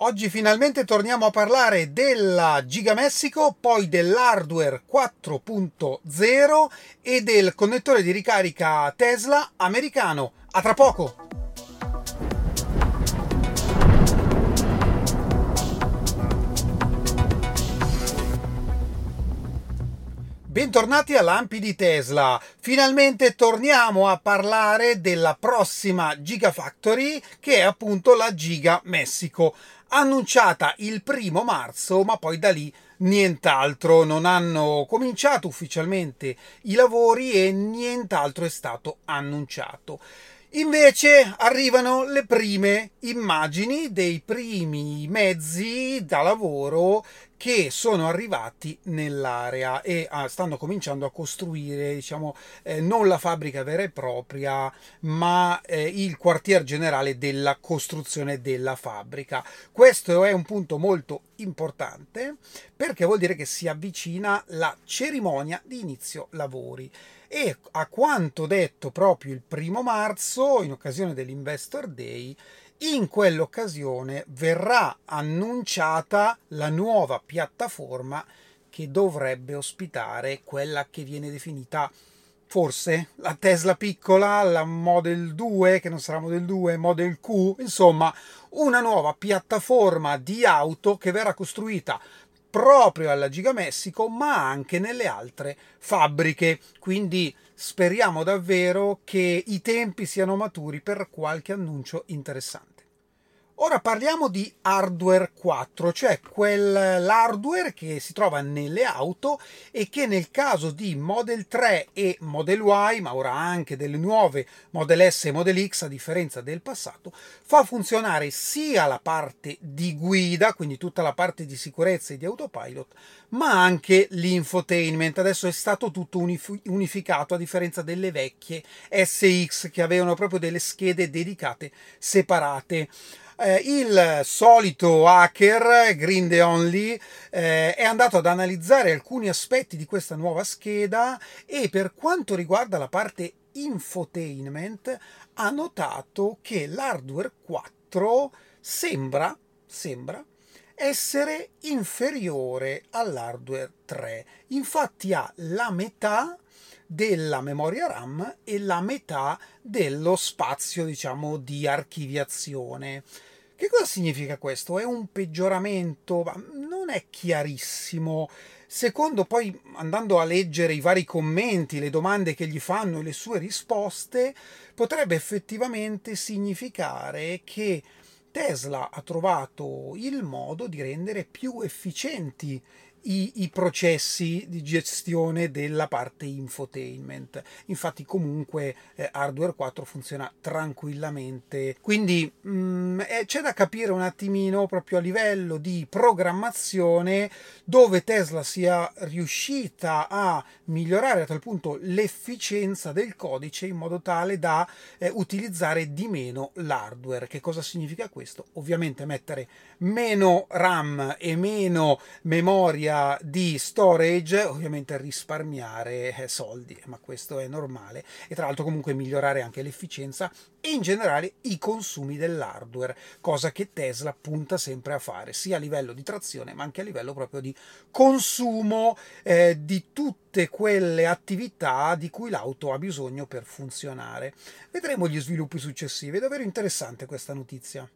Oggi finalmente torniamo a parlare della Giga Messico, poi dell'hardware 4.0 e del connettore di ricarica Tesla americano. A tra poco! Bentornati a Lampi di Tesla. Finalmente torniamo a parlare della prossima Gigafactory che è appunto la Giga Messico, annunciata il primo marzo, ma poi da lì nient'altro, non hanno cominciato ufficialmente i lavori e nient'altro è stato annunciato. Invece arrivano le prime immagini dei primi mezzi da lavoro che sono arrivati nell'area e ah, stanno cominciando a costruire, diciamo, eh, non la fabbrica vera e propria, ma eh, il quartier generale della costruzione della fabbrica. Questo è un punto molto importante perché vuol dire che si avvicina la cerimonia di inizio lavori e a quanto detto proprio il primo marzo in occasione dell'Investor Day in quell'occasione verrà annunciata la nuova piattaforma che dovrebbe ospitare quella che viene definita forse la Tesla piccola, la Model 2 che non sarà Model 2, Model Q, insomma una nuova piattaforma di auto che verrà costruita proprio alla Giga Messico, ma anche nelle altre fabbriche. Quindi speriamo davvero che i tempi siano maturi per qualche annuncio interessante. Ora parliamo di hardware 4, cioè quell'hardware che si trova nelle auto e che nel caso di Model 3 e Model Y, ma ora anche delle nuove Model S e Model X, a differenza del passato, fa funzionare sia la parte di guida, quindi tutta la parte di sicurezza e di autopilot, ma anche l'infotainment. Adesso è stato tutto unificato a differenza delle vecchie SX che avevano proprio delle schede dedicate separate eh, il solito hacker Green The Only eh, è andato ad analizzare alcuni aspetti di questa nuova scheda e per quanto riguarda la parte infotainment ha notato che l'hardware 4 sembra, sembra essere inferiore all'hardware 3. Infatti ha la metà della memoria RAM e la metà dello spazio, diciamo, di archiviazione. Che cosa significa questo? È un peggioramento? Non è chiarissimo. Secondo poi, andando a leggere i vari commenti, le domande che gli fanno e le sue risposte, potrebbe effettivamente significare che Tesla ha trovato il modo di rendere più efficienti i, i, processi di gestione della parte infotainment. Infatti, comunque, eh, Hardware 4 funziona tranquillamente. Quindi mh, mm, eh, c'è da capire un attimino proprio a livello di programmazione dove Tesla sia riuscita a migliorare a tal punto l'efficienza del codice in modo tale da eh, utilizzare di meno l'hardware. Che cosa significa questo? Ovviamente mettere meno RAM e meno memoria di storage, ovviamente risparmiare eh, soldi, ma questo è normale e tra l'altro comunque migliorare anche l'efficienza e in generale i consumi dell'hardware, cosa che Tesla punta sempre a fare, sia a livello di trazione ma anche a livello proprio di consumo eh, di tutte quelle attività di cui l'auto ha bisogno per funzionare. Vedremo gli sviluppi successivi, è davvero interessante questa notizia.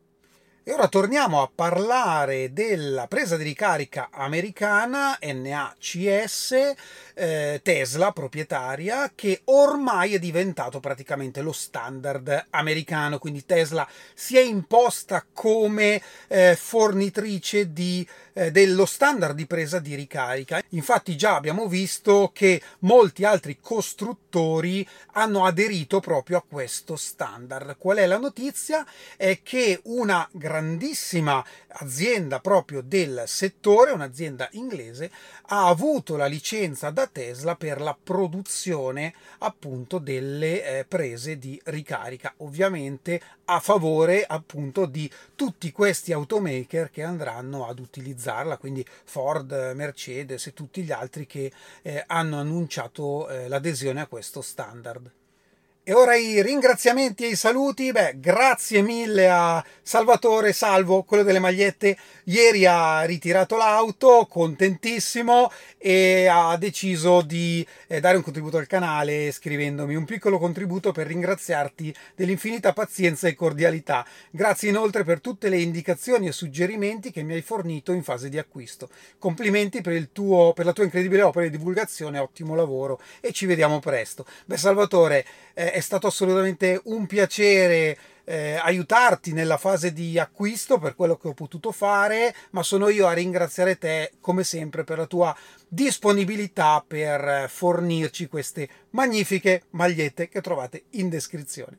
E ora torniamo a parlare della presa di ricarica americana NACS eh, Tesla proprietaria che ormai è diventato praticamente lo standard americano, quindi Tesla si è imposta come eh, fornitrice di, eh, dello standard di presa di ricarica. Infatti già abbiamo visto che molti altri costruttori hanno aderito proprio a questo standard. Qual è la notizia? È che una grandissima azienda proprio del settore, un'azienda inglese, ha avuto la licenza da Tesla per la produzione appunto delle eh, prese di ricarica, ovviamente a favore appunto di tutti questi automaker che andranno ad utilizzarla, quindi Ford, Mercedes e tutti gli altri che eh, hanno annunciato eh, l'adesione a questo standard. E ora i ringraziamenti e i saluti. Beh, grazie mille a Salvatore Salvo, quello delle magliette. Ieri ha ritirato l'auto, contentissimo, e ha deciso di eh, dare un contributo al canale scrivendomi un piccolo contributo per ringraziarti dell'infinita pazienza e cordialità. Grazie inoltre per tutte le indicazioni e suggerimenti che mi hai fornito in fase di acquisto. Complimenti per, tuo, per la tua incredibile opera di divulgazione, ottimo lavoro e ci vediamo presto. Beh, Salvatore, eh, è stato assolutamente un piacere eh, aiutarti nella fase di acquisto per quello che ho potuto fare, ma sono io a ringraziare te come sempre per la tua disponibilità per fornirci queste magnifiche magliette che trovate in descrizione.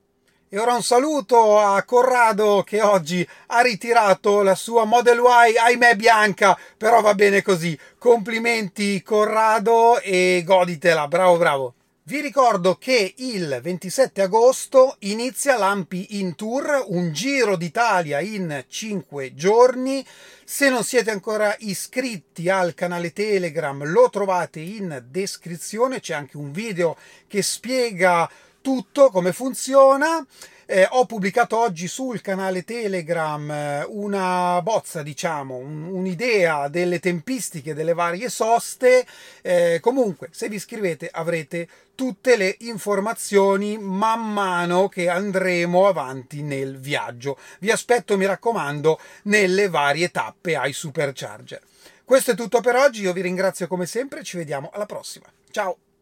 E ora un saluto a Corrado che oggi ha ritirato la sua Model Y, ahimè bianca, però va bene così. Complimenti Corrado e goditela, bravo bravo. Vi ricordo che il 27 agosto inizia l'Ampi in Tour, un giro d'Italia in 5 giorni. Se non siete ancora iscritti al canale Telegram lo trovate in descrizione, c'è anche un video che spiega tutto come funziona. Eh, ho pubblicato oggi sul canale Telegram eh, una bozza, diciamo, un, un'idea delle tempistiche delle varie soste. Eh, comunque, se vi iscrivete avrete tutte le informazioni man mano che andremo avanti nel viaggio. Vi aspetto, mi raccomando, nelle varie tappe ai supercharger. Questo è tutto per oggi, io vi ringrazio come sempre, ci vediamo alla prossima. Ciao!